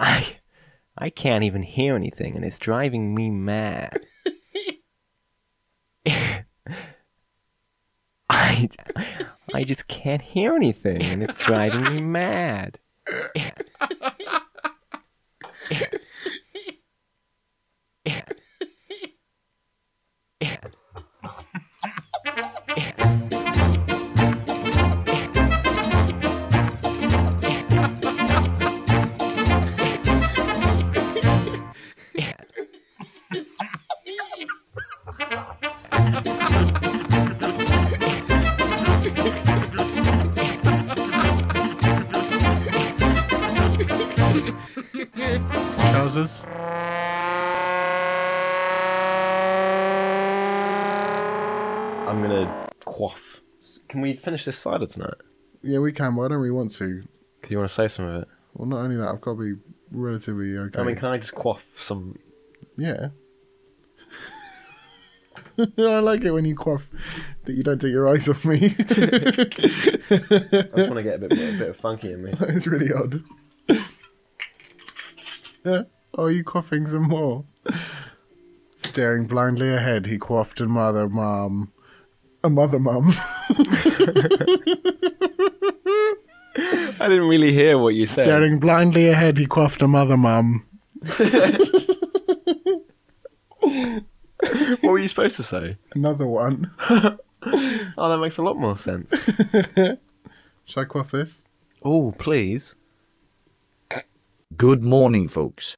I I can't even hear anything, and it's driving me mad. I I just can't hear anything, and it's driving me mad. I'm gonna quaff. Can we finish this cider tonight? Yeah, we can, Why don't we want to. Because you want to save some of it. Well, not only that, I've got to be relatively okay. I mean, can I just quaff some? yeah. I like it when you quaff that you don't take your eyes off me. I just want to get a bit, a bit of funky in me. is really odd. Yeah. Oh, are you quaffing some more? Staring blindly ahead, he quaffed a mother mum. A mother mum. I didn't really hear what you said. Staring blindly ahead, he quaffed a mother mum. What were you supposed to say? Another one. Oh, that makes a lot more sense. Should I quaff this? oh, please. Good morning, folks.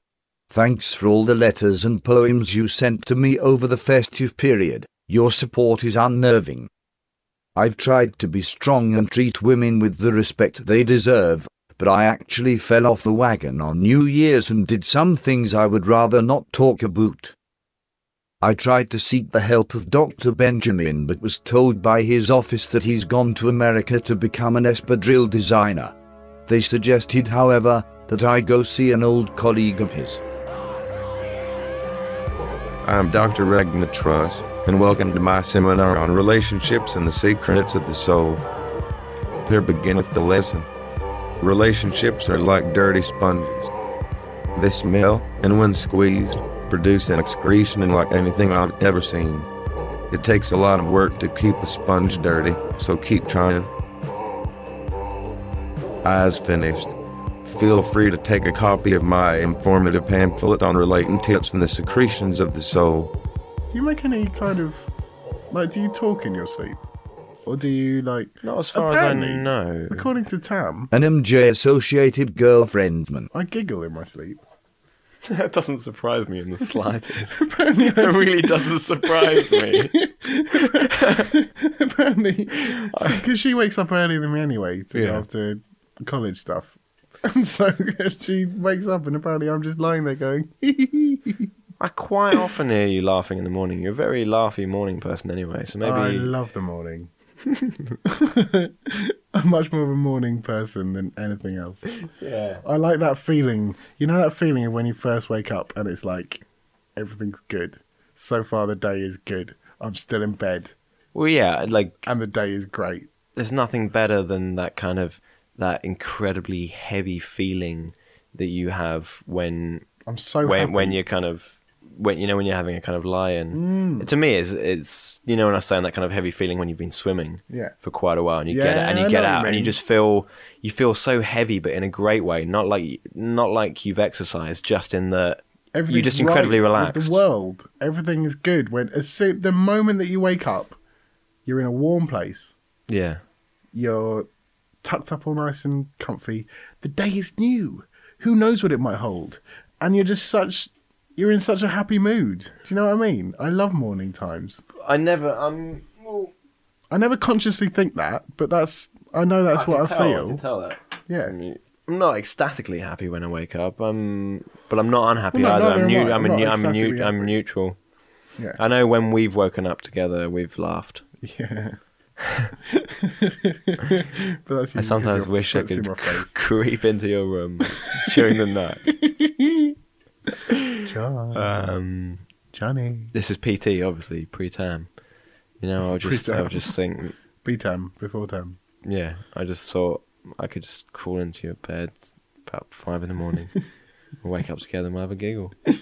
Thanks for all the letters and poems you sent to me over the festive period. Your support is unnerving. I've tried to be strong and treat women with the respect they deserve, but I actually fell off the wagon on New Year's and did some things I would rather not talk about. I tried to seek the help of Dr. Benjamin but was told by his office that he's gone to America to become an espadrille designer. They suggested, however, that I go see an old colleague of his. I'm Dr. Ragnar Truss, and welcome to my seminar on relationships and the secrets of the soul. Here beginneth the lesson. Relationships are like dirty sponges. They smell, and when squeezed, produce an excretion like anything I've ever seen. It takes a lot of work to keep a sponge dirty, so keep trying. Eyes finished. Feel free to take a copy of my informative pamphlet on relating tips and the secretions of the soul. Do you make any kind of. Like, do you talk in your sleep? Or do you, like. Not as far as I know. According to Tam, An MJ associated girlfriendman. I giggle in my sleep. That doesn't surprise me in the slightest. Apparently, it really doesn't surprise me. apparently, because she wakes up earlier than me anyway to go Yeah. off to college stuff. And so she wakes up, and apparently I'm just lying there going, I quite often hear you laughing in the morning. You're a very laughy morning person anyway, so maybe I love the morning. I'm much more of a morning person than anything else. yeah. I like that feeling. You know that feeling of when you first wake up and it's like everything's good. So far the day is good. I'm still in bed Well, yeah, like and the day is great. there's nothing better than that kind of that incredibly heavy feeling that you have when I'm so when happy. when you're kind of when you know when you're having a kind of lie-in. Mm. To me, it's it's you know when I was saying that kind of heavy feeling when you've been swimming Yeah. for quite a while and you get Yeah, and I you get know you out and you just feel you feel so heavy, but in a great way. Not like not like you've exercised, just in the you're just incredibly right relaxed. The world, everything is good. When as soon, the moment that you wake up, you're in a warm place. yeah. You're tucked up all nice and comfy. The day is new. Who knows what it might hold? And you're just such. You're in such a happy mood. Do you know what I mean? I love morning times. I never. I'm. Well, I never consciously think that, but that's. I know that's what I tell, I can tell that. Yeah. I mean, I'm not ecstatically happy when I wake up. I'm, but I'm not unhappy Well, no, either. I'm, new, I. I'm, I'm new, I'm, new, I'm neutral. Yeah. I know when we've woken up together, we've laughed. Yeah. but that's I sometimes wish I could creep into your room during the night. John, Um, Johnny. this is PT, obviously pre-tam. You know, I just, I would just think, Tam before Tam. yeah, I just thought I could just crawl into your bed about five in the morning. We'll wake up together and we'll have a giggle. I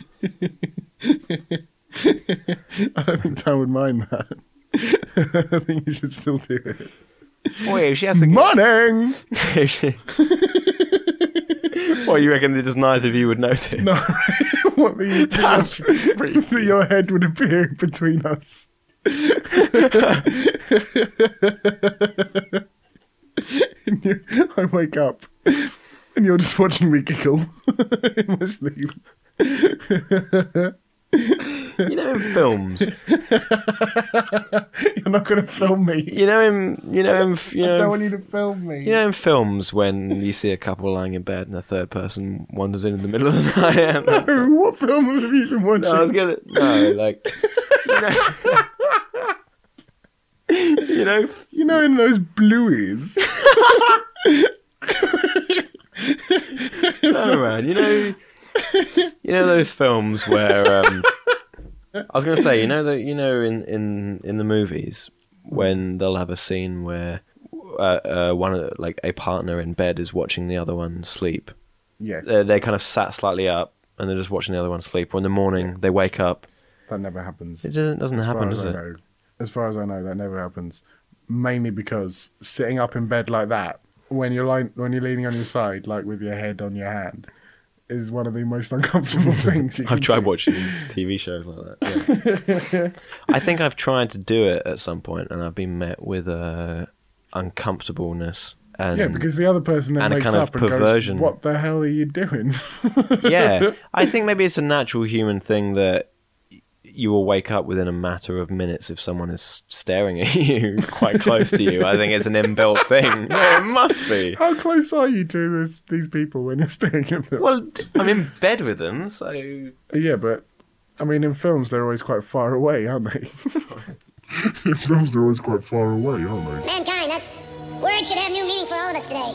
don't think Tom would mind that. I think you should still do it. Wait, if she has a Morning. What you reckon that just neither of you would notice? No, what the, pretty that your head would appear between us. You- I wake up and you're just watching me giggle in my sleep. You know in films. You're not going to film me. You know in you know in you know, I don't want you to film me. you know in films when you see a couple lying in bed and a third person wanders in in the middle of the night. And, No, what film have you been watching? No, I was gonna no, like you know, you know You know, in those blueies. no man, you know you know those films where um I was gonna say, you know that you know in, in, in the movies when they'll have a scene where uh, uh, one of like a partner in bed is watching the other one sleep. Yeah, They're, they're kind of sat slightly up and they're just watching the other one sleep. Or in the morning they wake up. that never happens. It doesn't, doesn't As happen, as does it? know. As far as I know, that never happens. Mainly because sitting up in bed like that, when you're lying, when you're leaning on your side, like with your head on your hand, is one of the most uncomfortable things. You I've tried do. watching TV shows like that. yeah. I think I've tried to do it at some point, and I've been met with uh, uncomfortableness. And Yeah, because the other person then a wakes kind of up and goes, "What the hell are you doing?" yeah, I think maybe it's a natural human thing that you will wake up within a matter of minutes if someone is staring at you quite close to you. I think it's an inbuilt thing. Yeah, it must be. How close are you to this, these people when you're staring at them? Well, I'm in bed with them, so Yeah, but I mean, in films they're always quite far away, aren't they? in films they're always quite far away, aren't they? Mankind, that word should have new meaning for all of us today.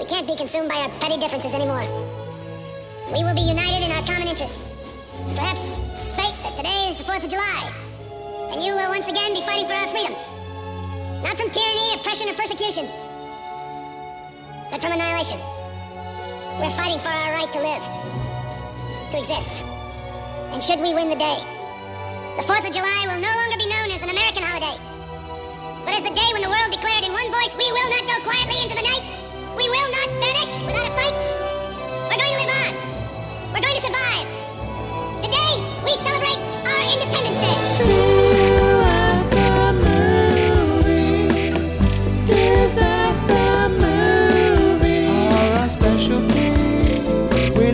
We can't be consumed by our petty differences anymore. We will be united in our common interest. Perhaps the 4th of July, and you will once again be fighting for our freedom. Not from tyranny, oppression, or persecution, but from annihilation. We're fighting for our right to live, to exist. And should we win the day, the 4th of July will no longer be known as an American holiday, but as the day when the world declared in one voice, we will not go quietly into the night. We will not vanish without a fight. We're going to live on. We're going to survive. We celebrate our Independence Day.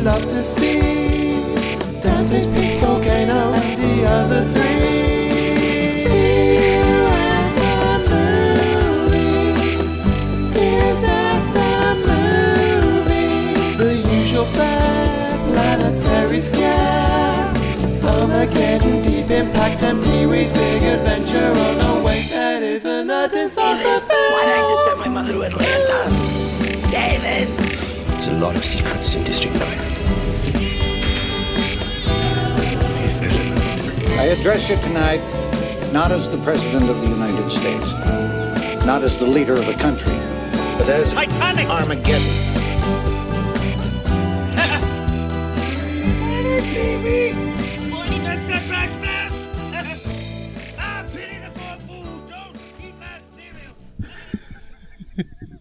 Love to see Dante's Peak Volcano and the other three. Adventure. Oh no, wait, that isn't a disaster film. Why did I just send my mother to Atlanta? David! There's a lot of secrets in District 9. I address you tonight not as the President of the United States, not as the leader of a country, but as Titanic! Armageddon.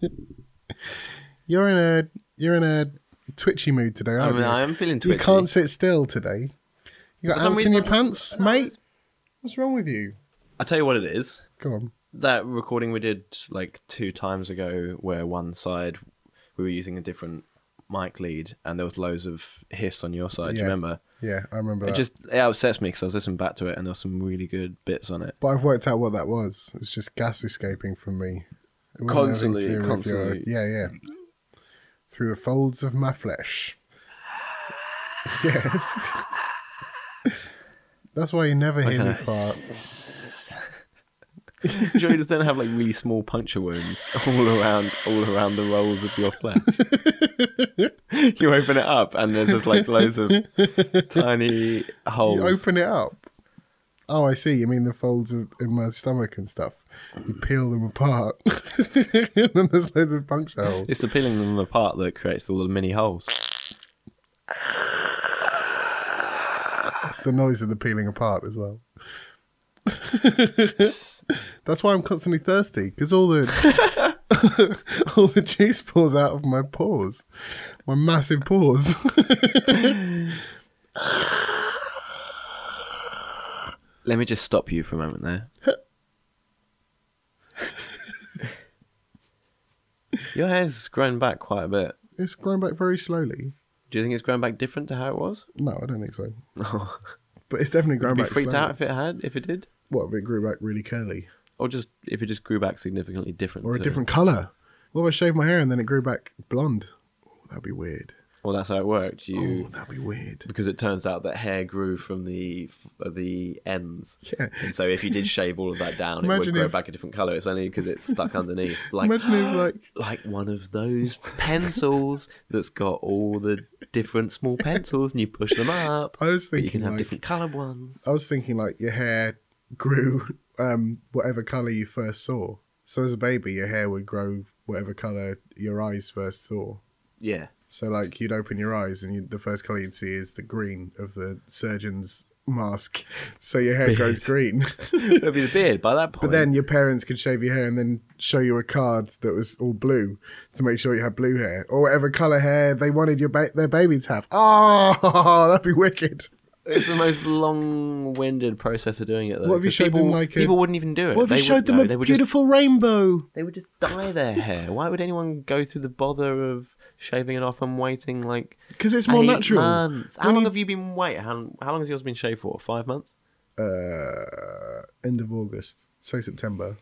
You're in a you're in a twitchy mood today, I aren't mean, you? I am feeling twitchy. You can't sit still today. You got For ants in your pants, mate. What's wrong with you? I tell you what it is. Go on. That recording we did like two times ago, where one side we were using a different mic lead, and there was loads of hiss on your side. Do you remember? Yeah, I remember It that. just it upsets me because I was listening back to it, and there was some really good bits on it. But I've worked out what that was. It was just gas escaping from me. Constantly, anything to do with your- constantly. yeah, yeah. Through the folds of my flesh. yeah. That's why you never hear me fart. Just don't have like really small puncture wounds all around, all around the rolls of your flesh. you open it up, and there's just like loads of tiny holes. You open it up. Oh, I see. You mean the folds of, in my stomach and stuff. You peel them apart, and then there's loads of puncture holes. It's the peeling them apart that creates all the mini holes. It's the noise of the peeling apart as well. That's why I'm constantly thirsty because all the all the juice pours out of my pores, my massive pores. Let me just stop you for a moment there. Your hair's grown back quite a bit. it's growing back very slowly. Do you think it's grown back different to how it was? No, I don't think so. No. Oh. But it's definitely Would growing you be back. freaked slowly. out if it had, if it did, What if it grew back really curly or just if it just grew back significantly different, or a to- different color? What if I shaved my hair and then it grew back blonde? Oh, that'd be weird. Well, that's how it worked. You Oh, that'd be weird. because it turns out that hair grew from the f- the ends. Yeah. And so if you did shave all of that down, it would grow if- back a different color. It's only because it's stuck underneath, like Imagine if like like one of those pencils that's got all the different small pencils, and you push them up. I was but you can have like different colored ones. I was thinking like your hair grew um, whatever color you first saw. So as a baby, your hair would grow whatever color your eyes first saw. Yeah, So like you'd open your eyes and you, the first color you'd see is the green of the surgeon's mask. So your hair grows green. that'd be the beard by that point. but then your parents could shave your hair and then show you a card that was all blue to make sure you had blue hair or whatever color hair they wanted your ba- their baby to have. Oh, that'd be wicked. it's the most long-winded process of doing it. Though, What if you showed people, them, like, a- people wouldn't even do it. What if They you showed them a would just beautiful rainbow? They would just dye their hair. Why would anyone go through the bother of shaving it off and waiting like Because it's more eight natural. months? How When long you- have you been waiting? How, how long has yours been shaved for? Five months? uh, end of August, say September,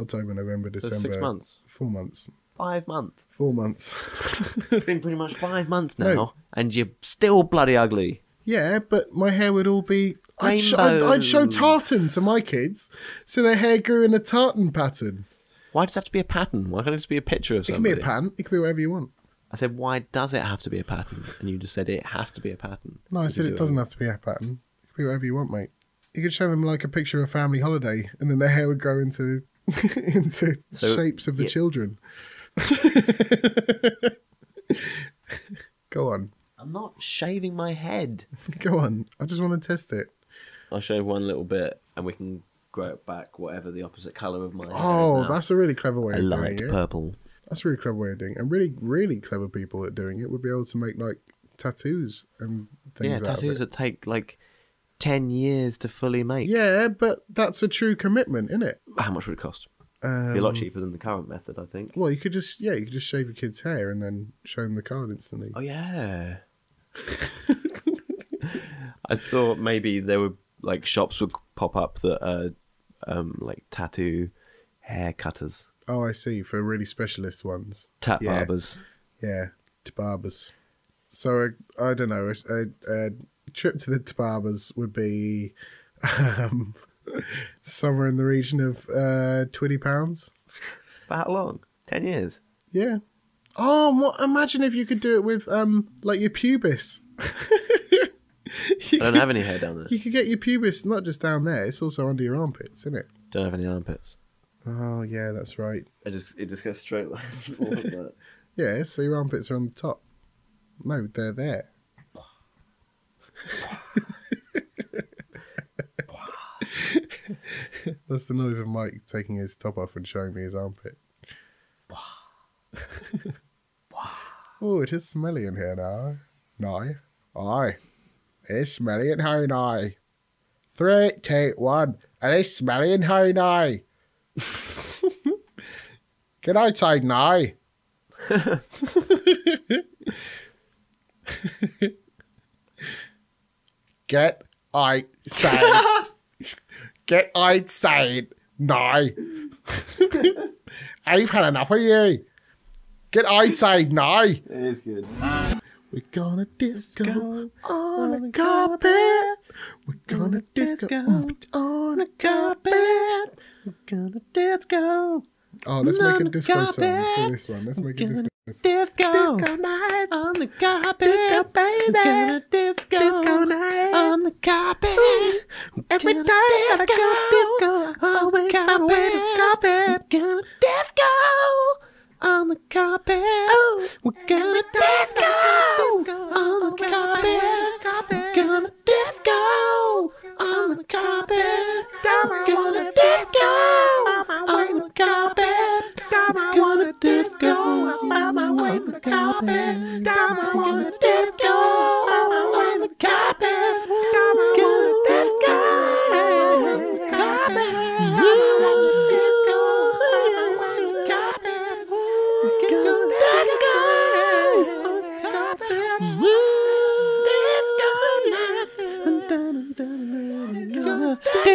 October, November, So December. six months. Four months. Five months. Four months. It's been pretty much five months now, No. and you're still bloody ugly. yeah, but my hair would all be. I'd, sh- I'd, I'd show tartan to my kids, so their hair grew in a tartan pattern. Why does it have to be a pattern? Why can't it just be a picture of It can somebody? be a pattern. It can be whatever you want. I said, why does it have to be a pattern? And you just said it has to be a pattern. No, I You said could it doesn't have to be a pattern. It can be whatever you want, mate. You could show them like a picture of a family holiday, and then their hair would grow into into So- shapes of the yeah. children. Go on, I'm not shaving my head. go on. I just want to test it. I'll shave one little bit, and we can grow it back whatever the opposite color of my hair Oh, is now. that's a really clever way a of doing it. purple. That's a really clever way of doing it. And really, really clever people at doing it would be able to make like tattoos and things. Yeah, out of tattoos it. that take like ten years to fully make. Yeah, but that's a true commitment, isn't it? How much would it cost? Um, Be a lot cheaper than the current method, I think. Well, you could just yeah, you could just shave your kid's hair and then show them the card instantly. Oh yeah. I thought maybe there would like shops would pop up that are um like tattoo hair cutters, Oh, I see. For really specialist ones. tat Yeah. barbers. Yeah, tabarbers. So I, I don't know. A, a, trip to the tabarbers would be um, somewhere in the region of uh, twenty pounds. For how long? Ten years. Yeah. Oh, what, imagine if you could do it with um, like your pubis. I don't have any hair down there. You could get your pubis not just down there; it's also under your armpits, isn't it? Don't have any armpits. Oh yeah, that's right. I just it just goes straight like, that. Yeah, so your armpits are on the top. No, they're there. That's the noise of Mike taking his top off and showing me his armpit. oh, it is smelly in here now. No. Aye. It's smelly in here now. Three, two, one. And it's smelly in here now. Get outside now. Get outside. Get outside now. I've had enough of you. Get outside now. It is good. We're gonna disco on the carpet. We're gonna disco on the carpet. We're gonna disco. Oh, let's make a On the disco song for this one. Let's make a Gonna disco. Disco. Disco night. on the carpet. Disco baby. Gonna disco. Disco night. on the carpet. Every Gonna time I go disco, on the always find a way to carpet. Gonna disco on the carpet. We're gonna disco on the carpet. Gonna disco on the carpet. I'm Gonna disco on the carpet. I'm Gonna disco on the carpet. I'm Gonna disco on the carpet. Gonna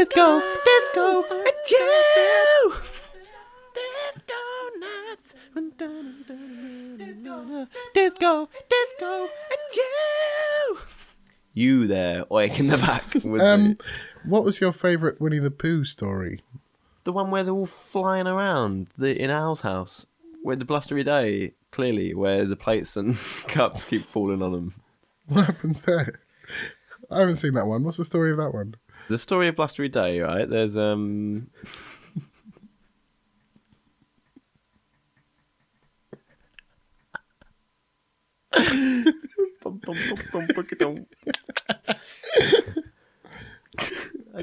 Disco, disco, it's you. Disco nuts. Disco, disco, it's you. You there, oik in the back. with Um, me. what was your favourite Winnie the Pooh story? the one where they're all flying around the in Owl's house, where the blustery day, clearly, where the plates and cups keep falling on them. What happens there? I haven't seen that one. What's the story of that one? The story of blustery day, right? There's um. I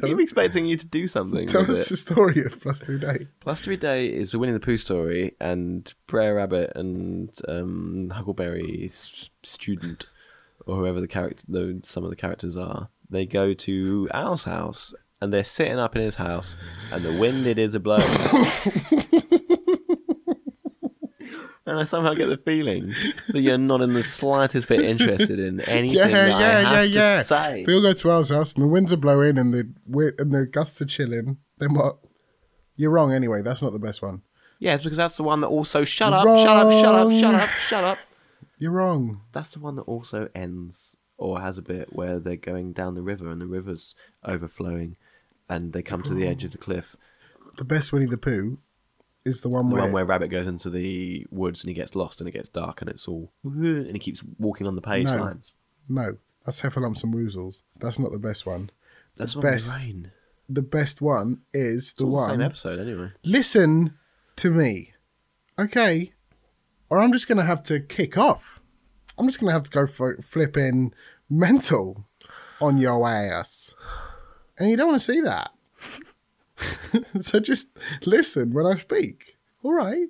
keep expecting you to do something. Tell with us it. the story of Blustery Day. Blustery Day is the Winnie the Pooh story, and Brer Rabbit and um, Huckleberry's student, or whoever the character, though some of the characters are, they go to Owl's house, and they're sitting up in his house, and the wind it is a blowing. and I somehow get the feeling that you're not in the slightest bit interested in anything Yeah, that yeah, I have yeah, to yeah. say. They all go to Owl's house and the winds are blowing and the wi- and the gusts are chilling. Then what? You're wrong anyway. That's not the best one. Yeah, it's because that's the one that also shut up, shut up, shut up, shut up, shut up. You're wrong. That's the one that also ends or has a bit where they're going down the river and the river's overflowing and they come to the edge of the cliff. The best Winnie the Pooh is the one The where, one where Rabbit goes into the woods and he gets lost and it gets dark and it's all and he keeps walking on the page No. lines. no, that's Heffalumps and Woozles. That's not the best one. That's the the best. rain. The best one is the all the one. same episode anyway. Listen to me, okay? Or I'm just gonna have to kick off. I'm just gonna have to go for flipping mental on your ass, and you don't want to see that. so just listen when I speak. All right?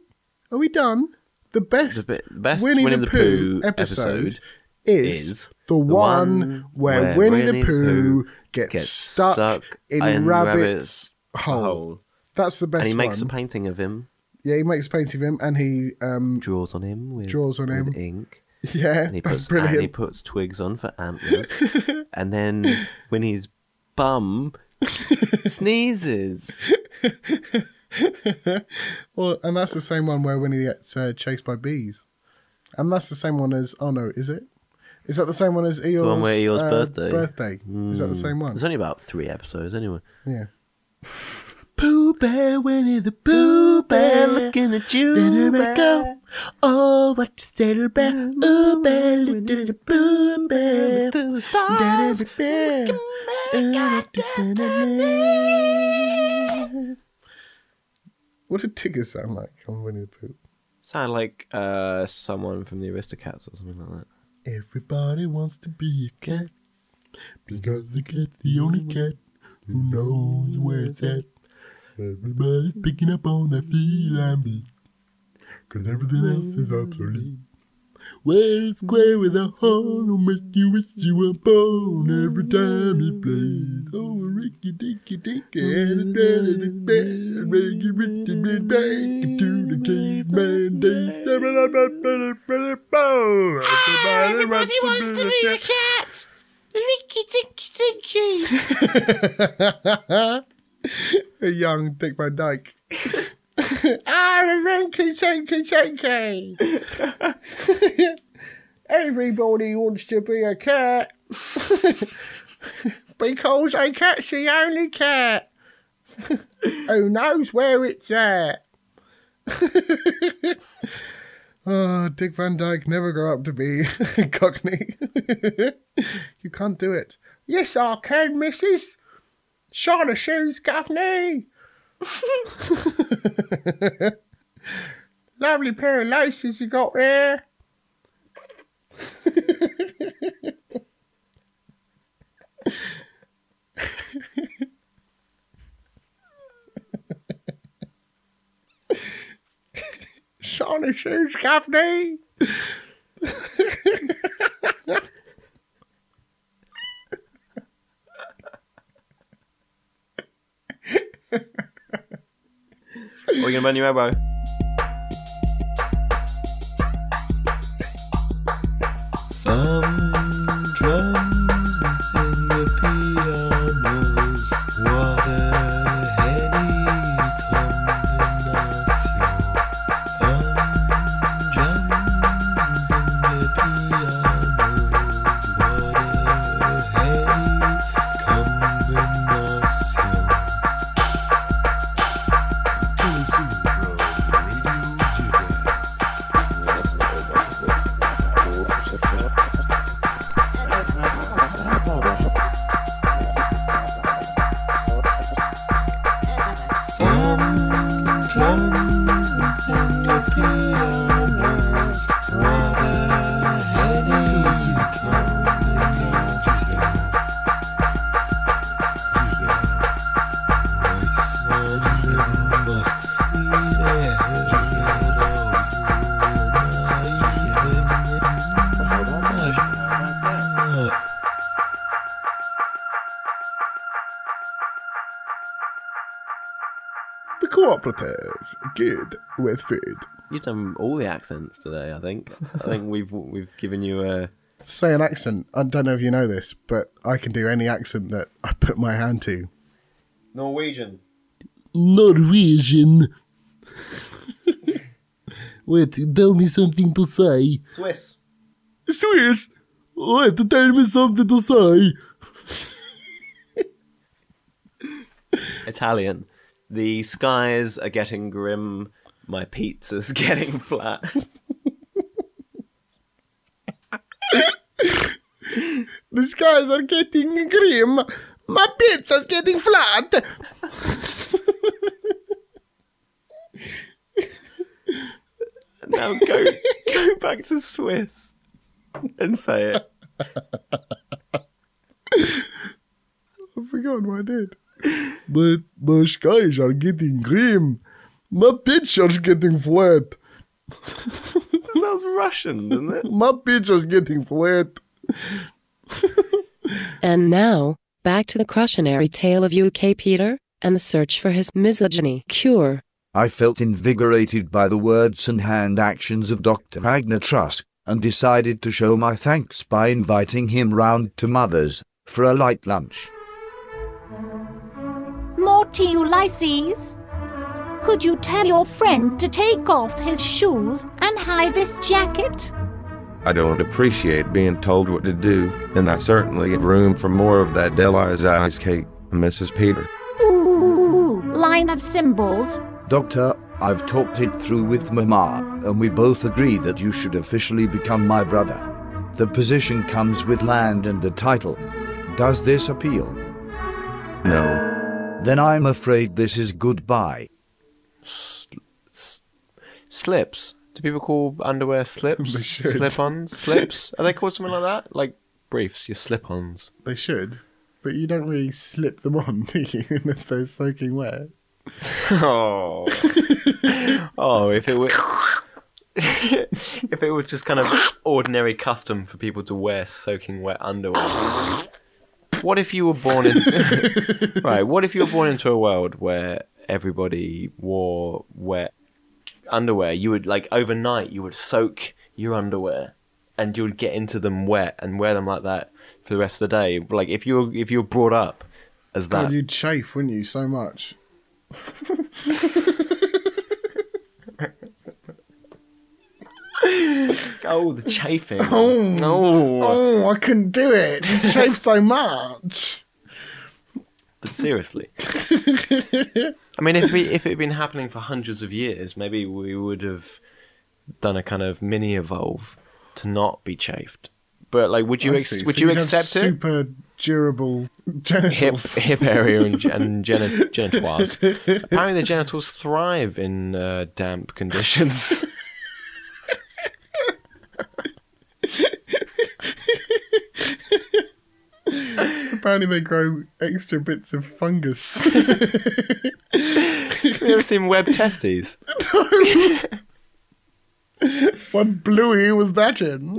Are we done? The best, The best Winnie, Winnie the, the Pooh, Pooh episode, episode is, is the one, where, Winnie, the Pooh gets, gets stuck, stuck in, in Rabbit's, Rabbit's hole. hole. That's the best And he makes one. a painting of him, Yeah, he makes a painting of him, and he um draws on him with, Draws on with him. ink. yeah, and he that's puts brilliant. and he puts twigs on for antlers, and then when his bum sneezes, well, and that's the same one where when he gets uh, chased by bees, and that's the same one as oh no, is it? Is that the same one as Eeyore's, one where Eeyore's uh, birthday. Birthday is that the same one? there's only about three episodes anyway. Yeah. Pooh Bear, Winnie the Pooh Bear, looking at you, go. Oh, what's little bear? Ooh, bear, little Pooh Bear. to the stars. Little bear. What did Tigger sound like on Winnie the Pooh? Sound like uh, someone from the Aristocats or something like that. Everybody wants to be a cat because the cat's the only cat who knows where it's at. Everybody's picking up on that feline beat because everything else is obsolete. Well, square with a horn will make you wish you were born every time he plays. Oh, Ricky Dinky Dinky and a daddy band, Ricky Ricky Big Bang to the caveman days. Everybody wants to be a cat. Ricky Dinky Dinky. a young Dick Van Dyke. I'm a ah, Rinky Tinky Tinky. Everybody wants to be a cat. because a cat's the only cat. Who knows where it's at? oh, Dick Van Dyke never grew up to be Cockney. you can't do it. Yes, I can, missus. Shine a shoes, Gaffney. Lovely pair of laces you got there. Shiny shoes, Gaffney. we're gonna burn you out, bro. Cooperative. Good with food. You've done all the accents today. I think. I think we've we've given you a. Say an accent. I don't know if you know this, but I can do any accent that I put my hand to. Norwegian. Norwegian. Wait, tell me something to say. Swiss. Swiss. Wait, tell me something to say. Italian. The skies are getting grim. My pizza's getting flat. The skies are getting grim. My pizza's getting flat. now go go back to Swiss and say it. Oh I've forgotten what I did. But my skies are getting grim. My picture's getting flat. Sounds Russian, doesn't it? My picture's getting flat. And now, back to the cautionary tale of UK Peter and the search for his misogyny cure. I felt invigorated by the words and hand actions of Dr. Ragnar Trusk, and decided to show my thanks by inviting him round to Mother's for a light lunch. More to Ulysses. Could you tell your friend to take off his shoes and hide his jacket? I don't appreciate being told what to do, and I certainly have room for more of that Deli's ice cake, Mrs. Peter. Ooh, line of symbols. Doctor, I've talked it through with Mama, and we both agree that you should officially become my brother. The position comes with land and a title. Does this appeal? No. Then I'm afraid this is goodbye. Slips. Do people call underwear slips? They should. Slip-ons? Slips? Are they called something like that? Like briefs, your slip-ons. They should, but you don't really slip them on, do you? Unless they're soaking wet. Oh. oh, if it were if it was just kind of ordinary custom for people to wear soaking wet underwear. What if you were born in Right, what if you were born into a world where everybody wore wet underwear? You would like overnight you would soak your underwear and you would get into them wet and wear them like that for the rest of the day. Like if you were if you were brought up as that God, you'd chafe, wouldn't you, so much? Oh, the chafing. Oh, No. oh, I couldn't do it. You chafe so much. But seriously. I mean, if we, if it had been happening for hundreds of years, maybe we would have done a kind of mini evolve to not be chafed. But like, would you I ex- see. would So you you'd have accept it? Super durable Hip hip area and, and geni- genitals. Apparently, the genitals thrive in uh, damp conditions. Apparently, they grow extra bits of fungus. Have you ever seen web testes? what bluey was that in?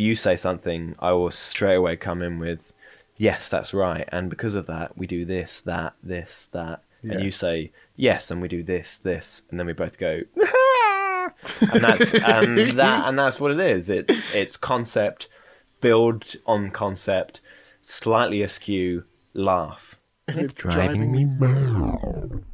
You say something, I will straight away come in with, yes, that's right, and because of that, we do this, that, this, that, Yeah. and you say yes, and we do this, this, and then we both go, and that's and that and that's what it is. It's it's concept, build on concept, slightly askew, laugh. And It's driving me mad.